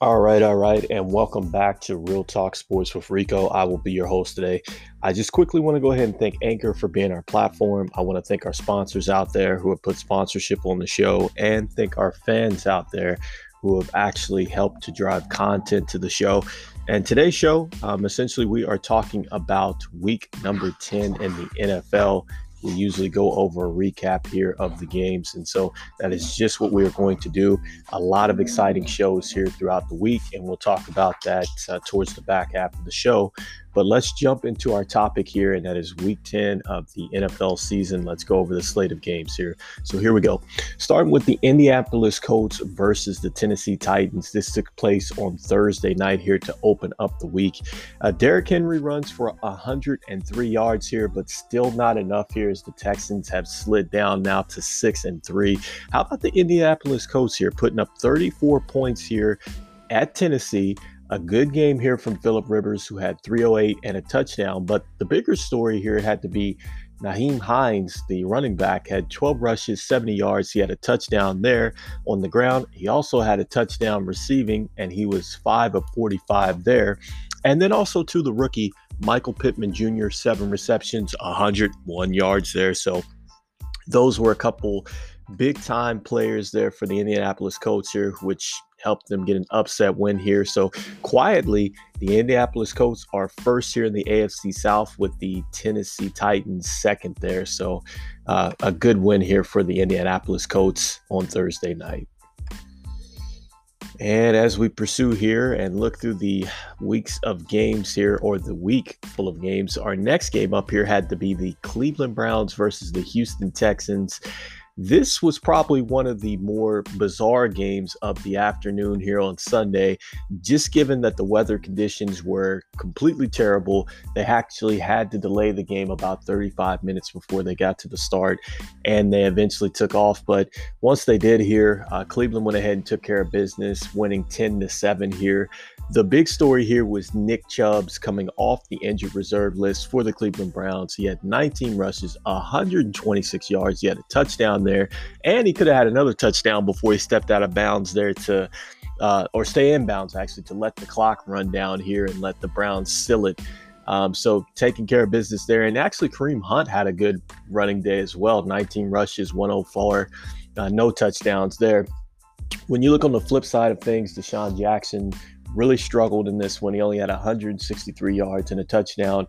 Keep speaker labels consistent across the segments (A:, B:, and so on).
A: All right, all right, and welcome back to Real Talk Sports with Rico. I will be your host today. I just quickly want to go ahead and thank Anchor for being our platform. I want to thank our sponsors out there who have put sponsorship on the show, and thank our fans out there who have actually helped to drive content to the show. And today's show, um, essentially, we are talking about week number 10 in the NFL. We usually go over a recap here of the games. And so that is just what we are going to do. A lot of exciting shows here throughout the week, and we'll talk about that uh, towards the back half of the show. But let's jump into our topic here, and that is week 10 of the NFL season. Let's go over the slate of games here. So here we go. Starting with the Indianapolis Colts versus the Tennessee Titans. This took place on Thursday night here to open up the week. Uh, Derrick Henry runs for 103 yards here, but still not enough here as the Texans have slid down now to 6 and 3. How about the Indianapolis Colts here putting up 34 points here at Tennessee? A good game here from Philip Rivers, who had 308 and a touchdown. But the bigger story here had to be Nyheim Hines, the running back, had 12 rushes, 70 yards. He had a touchdown there on the ground. He also had a touchdown receiving, and he was 5 of 45 there. And then also to the rookie, Michael Pittman Jr., seven receptions, 101 yards there. So those were a couple big time players there for the Indianapolis Colts here, which helped them get an upset win here. So quietly, the Indianapolis Colts are first here in the AFC South with the Tennessee Titans second there. So uh, a good win here for the Indianapolis Colts on Thursday night. And as we pursue here and look through the weeks of games here, or the week full of games, our next game up here had to be the Cleveland Browns versus the Houston Texans. This was probably one of the more bizarre games of the afternoon here on Sunday, just given that the weather conditions were completely terrible. They actually had to delay the game about 35 minutes before they got to the start, and they eventually took off. But once they did here, uh, Cleveland went ahead and took care of business, winning 10 to 7 here. The big story here was Nick Chubb's coming off the injured reserve list for the Cleveland Browns. He had 19 rushes, 126 yards. He had a touchdown there, and he could have had another touchdown before he stepped out of bounds there to, uh, or stay in bounds actually, to let the clock run down here and let the Browns seal it. Um, so taking care of business there. And actually, Kareem Hunt had a good running day as well 19 rushes, 104, uh, no touchdowns there. When you look on the flip side of things, DeSean Jackson really struggled in this one. He only had 163 yards and a touchdown.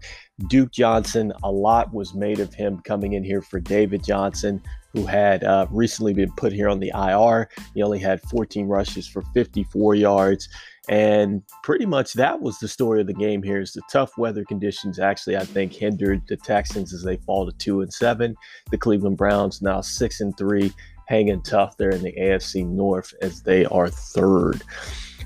A: Duke Johnson, a lot was made of him coming in here for David Johnson, who had uh, recently been put here on the IR. He only had 14 rushes for 54 yards. And pretty much that was the story of the game here is the tough weather conditions actually, I think, hindered the Texans as they fall to two and seven. The Cleveland Browns now six and three, hanging tough there in the AFC North as they are third.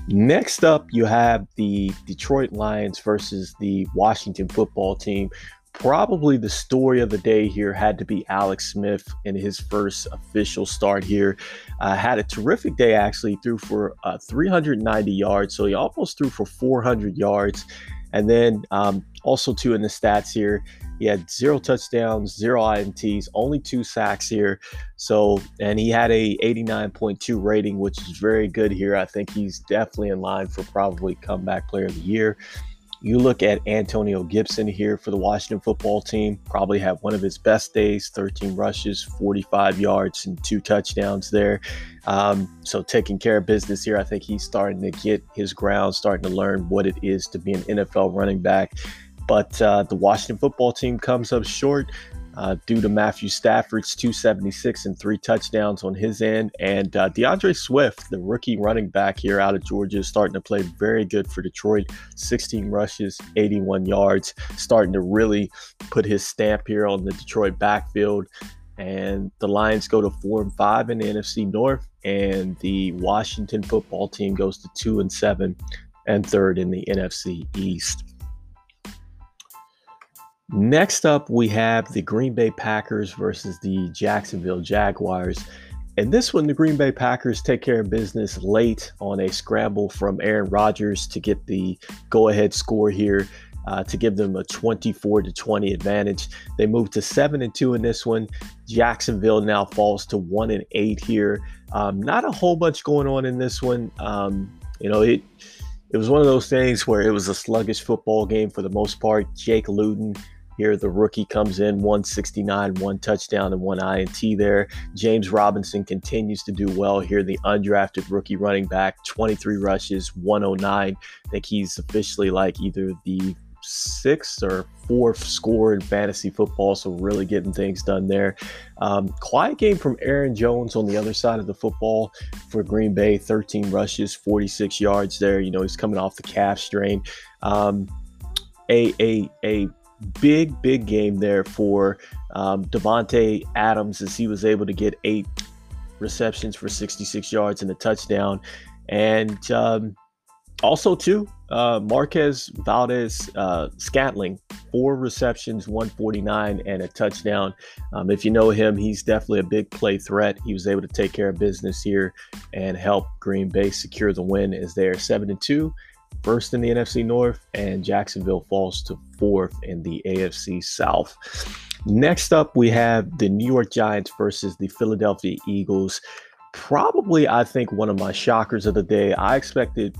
A: Next up, you have the Detroit Lions versus the Washington football team. Probably the story of the day here had to be Alex Smith in his first official start here. Uh, had a terrific day, actually, threw for uh, 390 yards. So he almost threw for 400 yards. And then um, also, too, in the stats here, he had zero touchdowns, zero INTs, only two sacks here. So, and he had a 89.2 rating, which is very good here. I think he's definitely in line for probably comeback player of the year. You look at Antonio Gibson here for the Washington football team, probably had one of his best days 13 rushes, 45 yards, and two touchdowns there. Um, so, taking care of business here. I think he's starting to get his ground, starting to learn what it is to be an NFL running back. But uh, the Washington football team comes up short uh, due to Matthew Stafford's 276 and three touchdowns on his end. And uh, D'Andre Swift, the rookie running back here out of Georgia, is starting to play very good for Detroit. 16 rushes, 81 yards, starting to really put his stamp here on the Detroit backfield. And the Lions go to four and five in the NFC North, and the Washington football team goes to two and seven and third in the NFC East. Next up, we have the Green Bay Packers versus the Jacksonville Jaguars. And this one, the Green Bay Packers take care of business late on a scramble from Aaron Rodgers to get the go ahead score here. Uh, to give them a 24 to 20 advantage. They move to 7 and 2 in this one. Jacksonville now falls to 1 and 8 here. Um, not a whole bunch going on in this one. Um, You know, it it was one of those things where it was a sluggish football game for the most part. Jake Luton here, the rookie comes in 169, one touchdown and one INT there. James Robinson continues to do well here, the undrafted rookie running back, 23 rushes, 109. I think he's officially like either the sixth or fourth score in fantasy football, so really getting things done there. Um, quiet game from Aaron Jones on the other side of the football for Green Bay, 13 rushes, 46 yards there. You know, he's coming off the calf strain. Um, a, a, a big, big game there for um, Davante Adams as he was able to get eight receptions for 66 yards and a touchdown. And um, also, too, uh, Marquez Valdes uh, Scantling, four receptions, 149, and a touchdown. Um, if you know him, he's definitely a big play threat. He was able to take care of business here and help Green Bay secure the win as they are 7 and 2, first in the NFC North, and Jacksonville falls to fourth in the AFC South. Next up, we have the New York Giants versus the Philadelphia Eagles. Probably, I think, one of my shockers of the day. I expected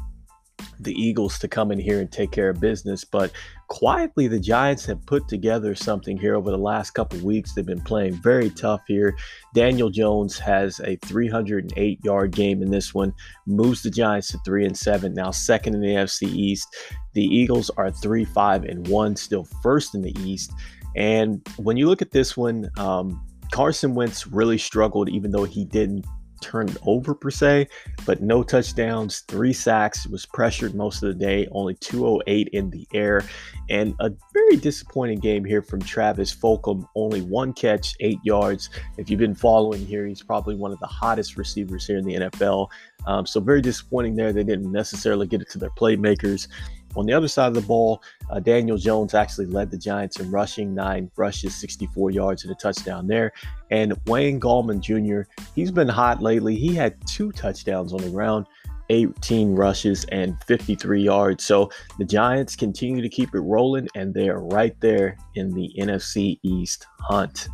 A: the Eagles to come in here and take care of business. But quietly, the Giants have put together something here over the last couple weeks. They've been playing very tough here. Daniel Jones has a 308 yard game in this one, moves the Giants to three and seven, now second in the NFC East. The Eagles are three, five, and one, still first in the East. And when you look at this one, um, Carson Wentz really struggled, even though he didn't turned over per se, but no touchdowns, three sacks, was pressured most of the day, only 208 in the air, and a very disappointing game here from Travis Fulgham, only one catch, eight yards. If you've been following here, he's probably one of the hottest receivers here in the NFL. Um, so very disappointing there. They didn't necessarily get it to their playmakers. On the other side of the ball, uh, Daniel Jones actually led the Giants in rushing, nine rushes, 64 yards, and a touchdown there. And Wayne Gallman Jr., he's been hot lately. He had two touchdowns on the ground, 18 rushes, and 53 yards. So the Giants continue to keep it rolling, and they are right there in the NFC East hunt.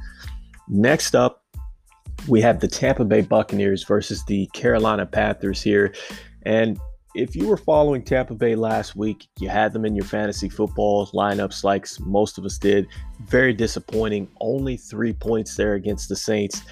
A: Next up, we have the Tampa Bay Buccaneers versus the Carolina Panthers here. And if you were following Tampa Bay last week, you had them in your fantasy football lineups like most of us did. Very disappointing. Only three points there against the Saints.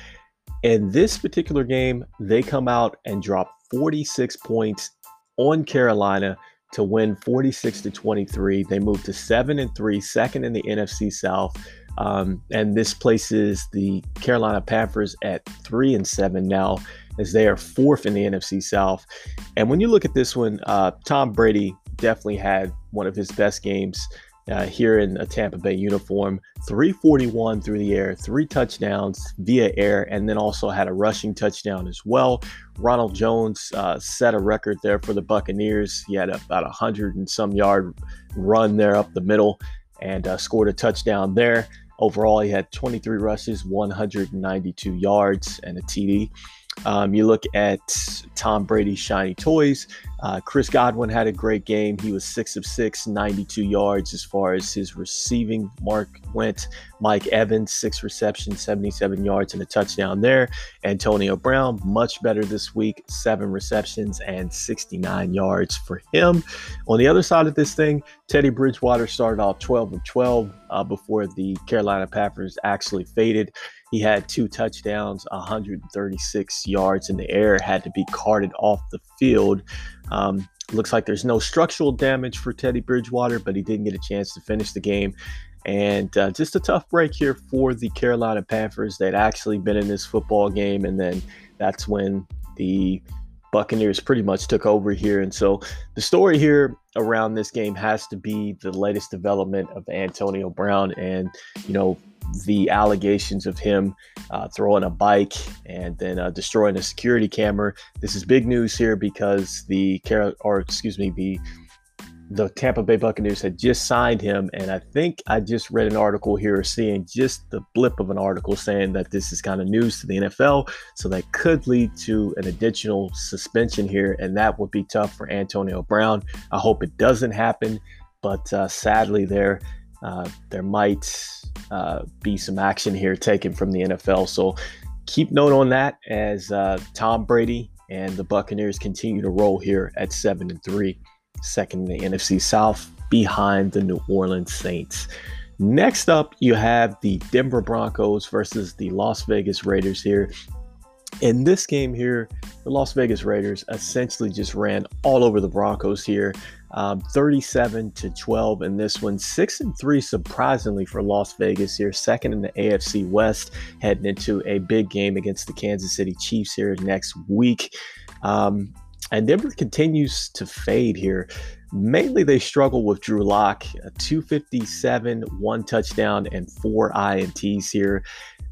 A: In this particular game, they come out and drop 46 points on Carolina to win 46 to 23. They move to 7 and 3, second in the NFC South. Um, and this places the Carolina Panthers at 3 and 7 now as they are fourth in the NFC South. And when you look at this one, uh, Tom Brady definitely had one of his best games uh, here in a Tampa Bay uniform. 341 through the air, three touchdowns via air, and then also had a rushing touchdown as well. Ronald Jones uh, set a record there for the Buccaneers. He had about a hundred and some yard run there up the middle and uh, scored a touchdown there. Overall, he had 23 rushes, 192 yards, and a TD. Um, you look at Tom Brady's shiny toys. Uh, Chris Godwin had a great game. He was six of six, 92 yards as far as his receiving mark went. Mike Evans, six receptions, 77 yards, and a touchdown there. Antonio Brown, much better this week, seven receptions and 69 yards for him. On the other side of this thing, Teddy Bridgewater started off 12 of 12 uh, before the Carolina Panthers actually faded. He had two touchdowns, 136 yards in the air, had to be carted off the field. Um, looks like there's no structural damage for Teddy Bridgewater, but he didn't get a chance to finish the game. And uh, just a tough break here for the Carolina Panthers. They'd actually been in this football game, and then that's when the Buccaneers pretty much took over here. And so the story here around this game has to be the latest development of Antonio Brown and, you know, the allegations of him uh, throwing a bike and then uh, destroying a security camera. This is big news here because the or excuse me the the Tampa Bay Buccaneers had just signed him, and I think I just read an article here, seeing just the blip of an article saying that this is kind of news to the NFL, so that could lead to an additional suspension here, and that would be tough for Antonio Brown. I hope it doesn't happen, but uh, sadly, there uh, there might uh, be some action here taken from the NFL. So keep note on that as uh, Tom Brady and the Buccaneers continue to roll here at seven and three, second in the NFC South behind the New Orleans Saints. Next up, you have the Denver Broncos versus the Las Vegas Raiders here. In this game here, the Las Vegas Raiders essentially just ran all over the Broncos here, um, 37 to 12 in this one, six and three surprisingly for Las Vegas here, second in the AFC West, heading into a big game against the Kansas City Chiefs here next week. Um, and Denver continues to fade here. Mainly, they struggle with Drew Lock, 257, one touchdown, and four INTs here.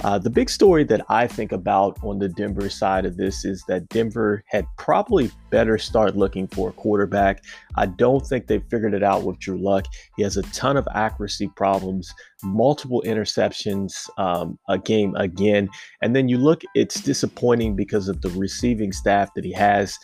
A: Uh, the big story that I think about on the Denver side of this is that Denver had probably better start looking for a quarterback. I don't think they figured it out with Drew Lock. He has a ton of accuracy problems, multiple interceptions um, a game again. And then you look, it's disappointing because of the receiving staff that he has.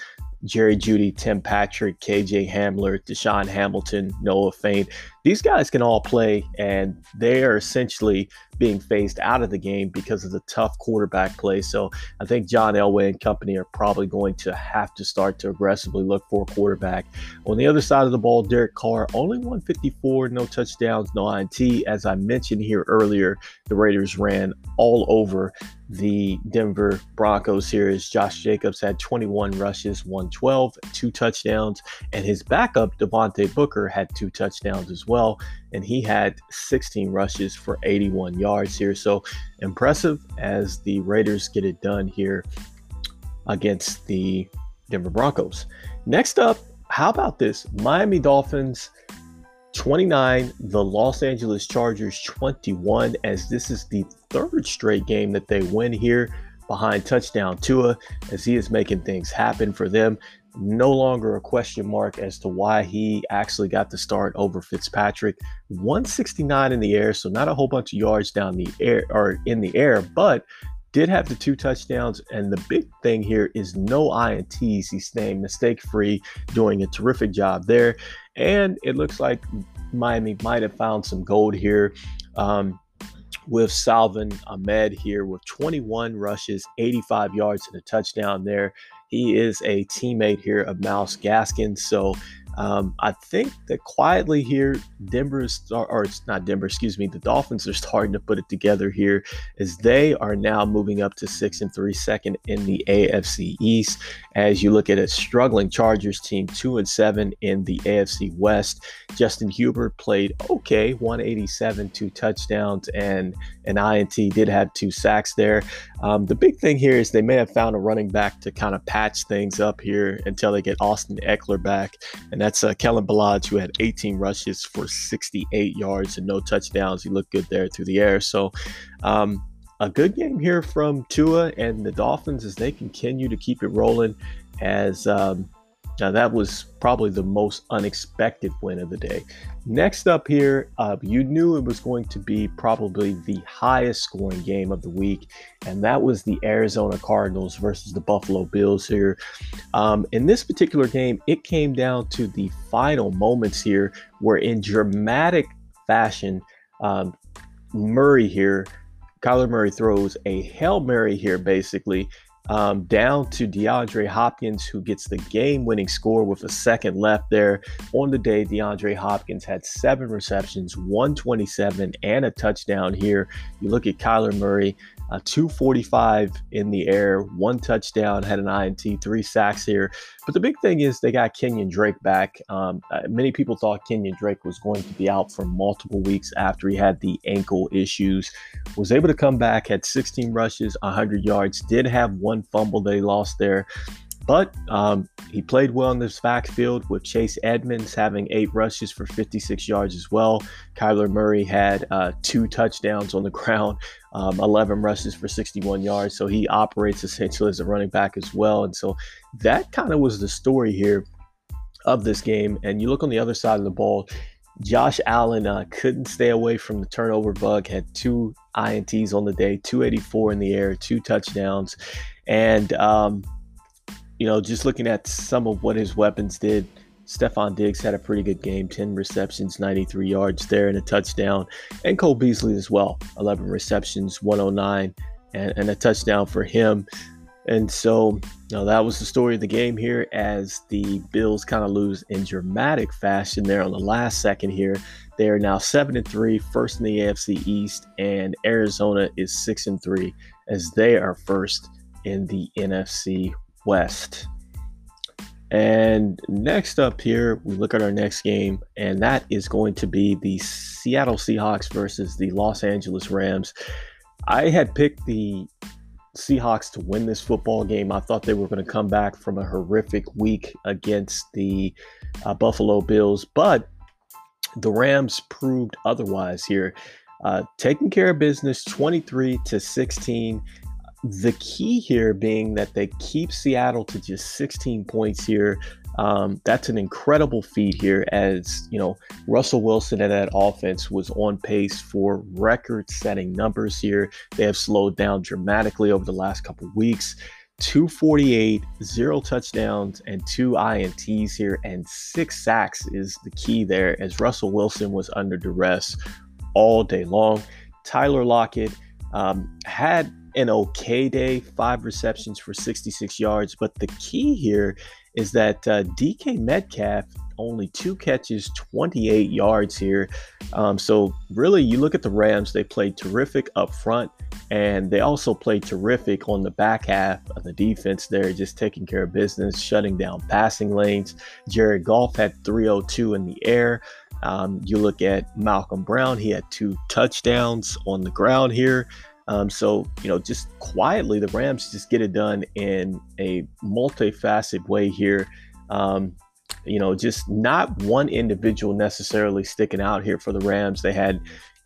A: Jerry Jeudy, Tim Patrick, KJ Hamler, DaeSean Hamilton, Noah Fant. These guys can all play, and they are essentially being phased out of the game because of the tough quarterback play. So I think John Elway and company are probably going to have to start to aggressively look for a quarterback. On the other side of the ball, Derek Carr, only 154, no touchdowns, no INT. As I mentioned here earlier, the Raiders ran all over the Denver Broncos here as Josh Jacobs had 21 rushes, 112, two touchdowns, and his backup, Devontae Booker, had two touchdowns as well and he had 16 rushes for 81 yards here. So impressive as the Raiders get it done here against the Denver Broncos. Next up, how about this? Miami Dolphins 29, the Los Angeles Chargers 21, as this is the third straight game that they win here behind touchdown Tua, as he is making things happen for them no longer a question mark as to why he actually got the start over Fitzpatrick. 169 in the air, so not a whole bunch of yards down the air or in the air, but did have the two touchdowns. And the big thing here is no INTs. He's staying mistake free, doing a terrific job there. And it looks like Miami might have found some gold here. Um, with Salvon Ahmed here with 21 rushes, 85 yards, and a touchdown there. He is a teammate here of Myles Gaskin. So um, I think that quietly here, Denver's, or it's not Denver, excuse me, the Dolphins are starting to put it together here as they are now moving up to six and three, second in the AFC East. As you look at a struggling Chargers team, two and seven in the AFC West. Justin Herbert played okay, 187, two touchdowns, and an INT did have two sacks there. Um, the big thing here is they may have found a running back to kind of patch things up here until they get Austin Ekeler back, and that's uh, Kalen Ballage, who had 18 rushes for 68 yards and no touchdowns. He looked good there through the air. So, um, a good game here from Tua and the Dolphins as they continue to keep it rolling. As um, now, that was probably the most unexpected win of the day. Next up here, uh, you knew it was going to be probably the highest scoring game of the week, and that was the Arizona Cardinals versus the Buffalo Bills here. Um, in this particular game, it came down to the final moments here, where in dramatic fashion, um, Murray here, Kyler Murray throws a Hail Mary here, basically, um, down to DeAndre Hopkins, who gets the game winning score with a second left there. On the day, DeAndre Hopkins had seven receptions, 127, and a touchdown here. You look at Kyler Murray, uh, 245 in the air, one touchdown, had an INT, three sacks here. But the big thing is they got Kenyon Drake back. Um, uh, many people thought Kenyon Drake was going to be out for multiple weeks after he had the ankle issues. Was able to come back, had 16 rushes, 100 yards, did have one fumble they lost there. But um, he played well in this backfield with Chase Edmonds having eight rushes for 56 yards as well. Kyler Murray had uh, two touchdowns on the ground, um, 11 rushes for 61 yards. So he operates essentially as a running back as well. And so that kind of was the story here of this game. And you look on the other side of the ball, Josh Allen uh, couldn't stay away from the turnover bug, had two INTs on the day, 284 in the air, two touchdowns. And, um, you know, just looking at some of what his weapons did, Stefon Diggs had a pretty good game 10 receptions, 93 yards there, and a touchdown. And Cole Beasley as well 11 receptions, 109, and, and a touchdown for him. And so, you know, that was the story of the game here as the Bills kind of lose in dramatic fashion there on the last second here. They are now 7 and 3, first in the AFC East, and Arizona is 6 and 3 as they are first in the NFC West. And next up here, we look at our next game, and that is going to be the Seattle Seahawks versus the Los Angeles Rams. I had picked the Seahawks to win this football game. I thought they were going to come back from a horrific week against the uh, Buffalo Bills, but the Rams proved otherwise here. Uh, taking care of business 23 to 16 the key here being that they keep Seattle to just 16 points here. Um, that's an incredible feat here, as you know, Russell Wilson and that offense was on pace for record-setting numbers here. They have slowed down dramatically over the last couple weeks. 248, zero touchdowns, and two INTs here, and six sacks is the key there, as Russell Wilson was under duress all day long. Tyler Lockett um, had an okay day, five receptions for 66 yards. But the key here is that uh, DK Metcalf only two catches, 28 yards here. Um, so really, you look at the Rams; they played terrific up front, and they also played terrific on the back half of the defense. There, just taking care of business, shutting down passing lanes. Jared Goff had 302 in the air. Um, you look at Malcolm Brown; he had two touchdowns on the ground here. Um, so, you know, just quietly, the Rams just get it done in a multifaceted way here. Um, you know, just not one individual necessarily sticking out here for the Rams. They had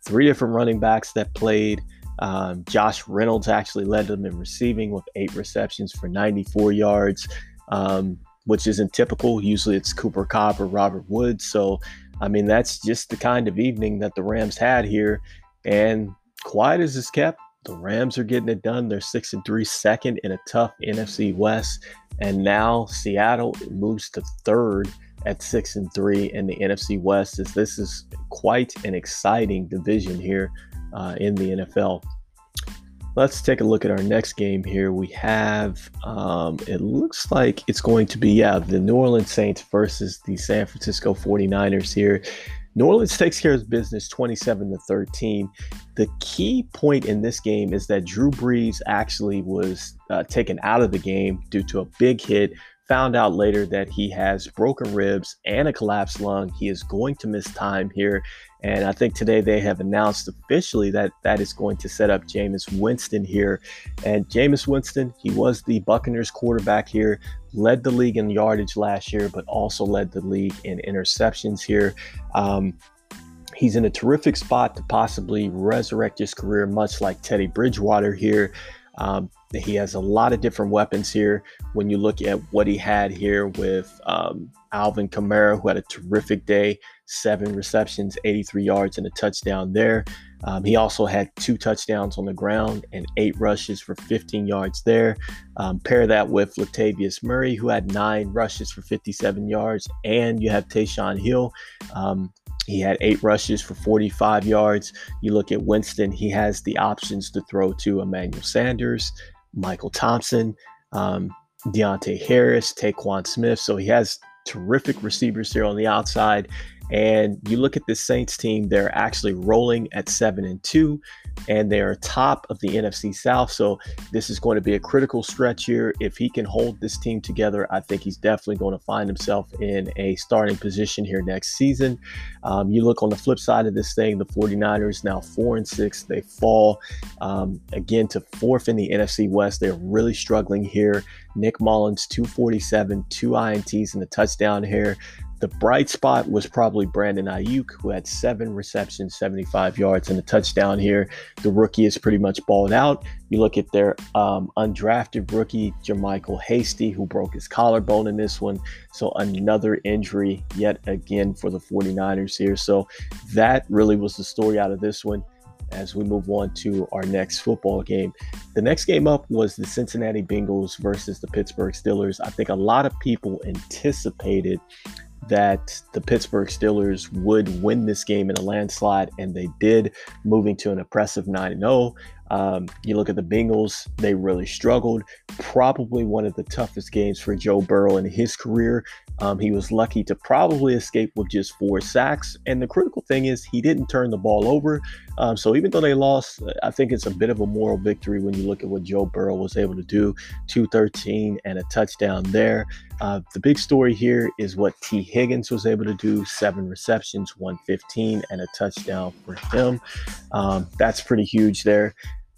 A: three different running backs that played. Um, Josh Reynolds actually led them in receiving with eight receptions for 94 yards, um, which isn't typical. Usually it's Cooper Kupp or Robert Woods. So, I mean, that's just the kind of evening that the Rams had here. And quiet as it's kept, the Rams are getting it done. They're six and three, second in a tough NFC West, and now Seattle moves to third at six and three in the NFC West. As this is quite an exciting division here uh, in the NFL. Let's take a look at our next game here. We have, um, it looks like it's going to be, yeah, the New Orleans Saints versus the San Francisco 49ers here. New Orleans takes care of business 27 to 13. The key point in this game is that Drew Brees actually was uh, taken out of the game due to a big hit Found out later that he has broken ribs and a collapsed lung. He is going to miss time here. And I think today they have announced officially that that is going to set up Jameis Winston here. And Jameis Winston, he was the Buccaneers quarterback here, led the league in yardage last year, but also led the league in interceptions here. Um, he's in a terrific spot to possibly resurrect his career, much like Teddy Bridgewater here. Um, he has a lot of different weapons here. When you look at what he had here with um, Alvin Kamara, who had a terrific day, seven receptions, 83 yards, and a touchdown there. Um, he also had two touchdowns on the ground and eight rushes for 15 yards there. Um, pair that with Latavius Murray, who had nine rushes for 57 yards, and you have Taysom Hill. Um, he had eight rushes for 45 yards. You look at Winston, he has the options to throw to Emmanuel Sanders, Michael Thompson, um, Deonte Harris, Tre'Quan Smith. So he has terrific receivers here on the outside. And you look at this Saints team, they're actually rolling at seven and two, and they are top of the NFC South. So this is going to be a critical stretch here. If he can hold this team together, I think he's definitely going to find himself in a starting position here next season. Um, you look on the flip side of this thing, the 49ers now four and six. They fall um, again to fourth in the NFC West. They're really struggling here. Nick Mullens, 247, two INTs and a touchdown here. The bright spot was probably Brandon Aiyuk, who had seven receptions, 75 yards, and a touchdown here. The rookie is pretty much balled out. You look at their um, undrafted rookie, JaMycal Hasty, who broke his collarbone in this one. So another injury yet again for the 49ers here. So that really was the story out of this one as we move on to our next football game. The next game up was the Cincinnati Bengals versus the Pittsburgh Steelers. I think a lot of people anticipated that the Pittsburgh Steelers would win this game in a landslide, and they did, moving to an impressive 9 0. Um, you look at the Bengals, they really struggled. Probably one of the toughest games for Joe Burrow in his career. Um, he was lucky to probably escape with just four sacks. And the critical thing is, he didn't turn the ball over. Um, so even though they lost, I think it's a bit of a moral victory when you look at what Joe Burrow was able to do 213 and a touchdown there. Uh, the big story here is what Tee Higgins was able to do seven receptions, 115, and a touchdown for him. Um, that's pretty huge there.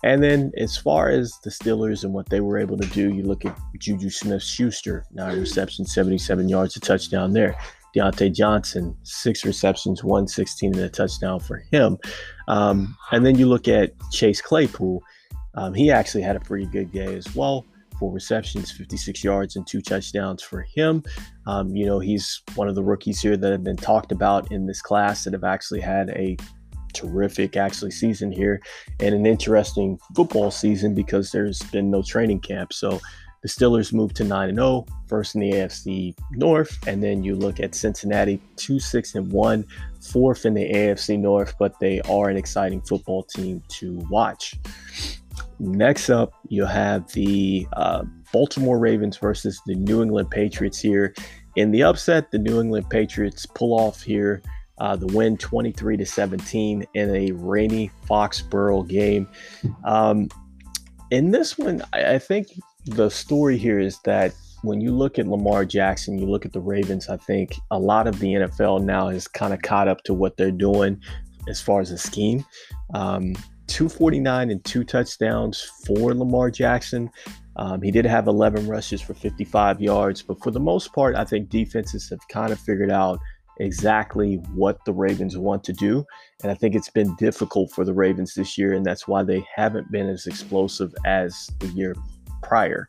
A: And then as far as the Steelers and what they were able to do, you look at Juju Smith Schuster, nine receptions, 77 yards, a touchdown there. Diontae Johnson, six receptions, 116 and a touchdown for him. Um, and then you look at Chase Claypool. Um, he actually had a pretty good day as well. Four receptions, 56 yards, and two touchdowns for him. Um, you know, he's one of the rookies here that have been talked about in this class that have actually had a terrific actually season here and an interesting football season because there's been no training camp. So the Steelers moved to 9 and 0, first in the AFC North, and then you look at Cincinnati 2 6 and 1, fourth in the AFC North, but they are an exciting football team to watch. Next up, you have the uh, Baltimore Ravens versus the New England Patriots here. In the upset, the New England Patriots pull off here uh, the win 23 to 17 in a rainy Foxborough game. Um, in this one, I, I think the story here is that when you look at Lamar Jackson, you look at the Ravens, I think a lot of the NFL now has kind of caught up to what they're doing as far as a scheme. Um, 249 and two touchdowns for Lamar Jackson. Um, he did have 11 rushes for 55 yards, but for the most part, I think defenses have kind of figured out exactly what the Ravens want to do. And I think it's been difficult for the Ravens this year, and that's why they haven't been as explosive as the year prior.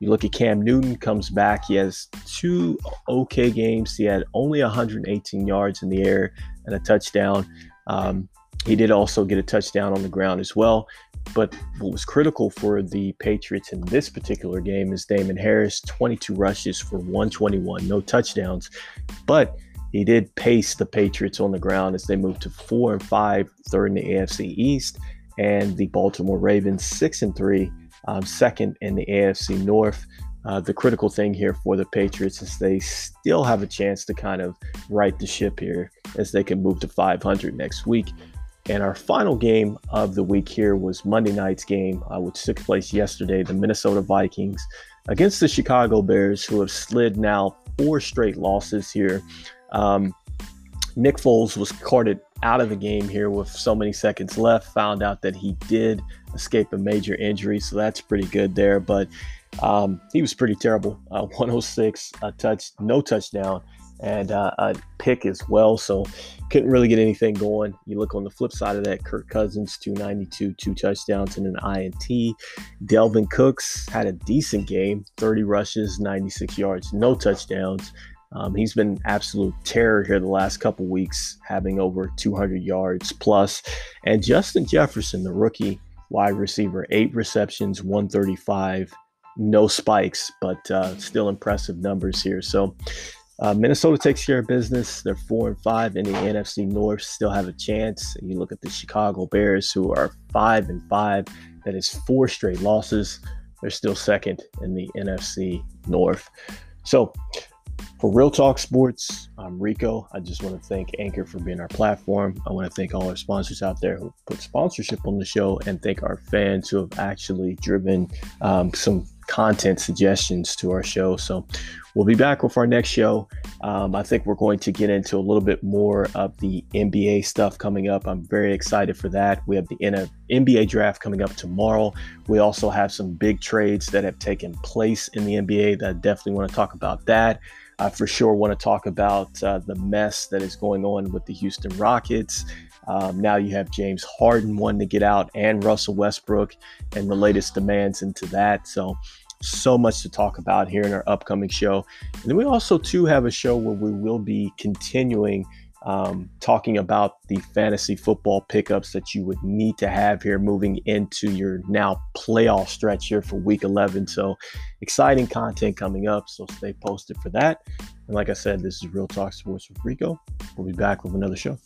A: You look at Cam Newton comes back. He has two okay games. He had only 118 yards in the air and a touchdown. Um, he did also get a touchdown on the ground as well. But what was critical for the Patriots in this particular game is Damien Harris, 22 rushes for 121, no touchdowns. But he did pace the Patriots on the ground as they moved to four and five, third in the AFC East, and the Baltimore Ravens six and three, um, second in the AFC North. Uh, the critical thing here for the Patriots is they still have a chance to kind of right the ship here as they can move to 500 next week. And our final game of the week here was Monday night's game, uh, which took place yesterday. The Minnesota Vikings against the Chicago Bears, who have slid now four straight losses here. Um, Nick Foles was carted out of the game here with so many seconds left. Found out that he did escape a major injury, so that's pretty good there. But um, he was pretty terrible. Uh, 106, a touch, no touchdown, and uh, a pick as well. So couldn't really get anything going. You look on the flip side of that, Kirk Cousins, 292, two touchdowns and an INT. Dalvin Cooks had a decent game, 30 rushes, 96 yards, no touchdowns. Um, he's been absolute terror here the last couple weeks, having over 200 yards plus. And Justin Jefferson, the rookie wide receiver, eight receptions, 135, no spikes, but uh, still impressive numbers here. So uh, Minnesota takes care of business. They're four and five in the NFC North, still have a chance. You look at the Chicago Bears, who are five and five. That is four straight losses. They're still second in the NFC North. So for Real Talk Sports, I'm Rico. I just want to thank Anchor for being our platform. I want to thank all our sponsors out there who put sponsorship on the show and thank our fans who have actually driven um, some content suggestions to our show. So we'll be back with our next show. Um, I think we're going to get into a little bit more of the NBA stuff coming up. I'm very excited for that. We have the NBA draft coming up tomorrow. We also have some big trades that have taken place in the NBA that I definitely want to talk about that. I for sure want to talk about uh, the mess that is going on with the Houston Rockets. Um, now you have James Harden wanting to get out and Russell Westbrook and the latest demands into that. So, so much to talk about here in our upcoming show. And then we also, too, have a show where we will be continuing um, talking about the fantasy football pickups that you would need to have here moving into your now playoff stretch here for week 11. So, exciting content coming up. So, stay posted for that. And like I said, this is Real Talk Sports with Rico. We'll be back with another show.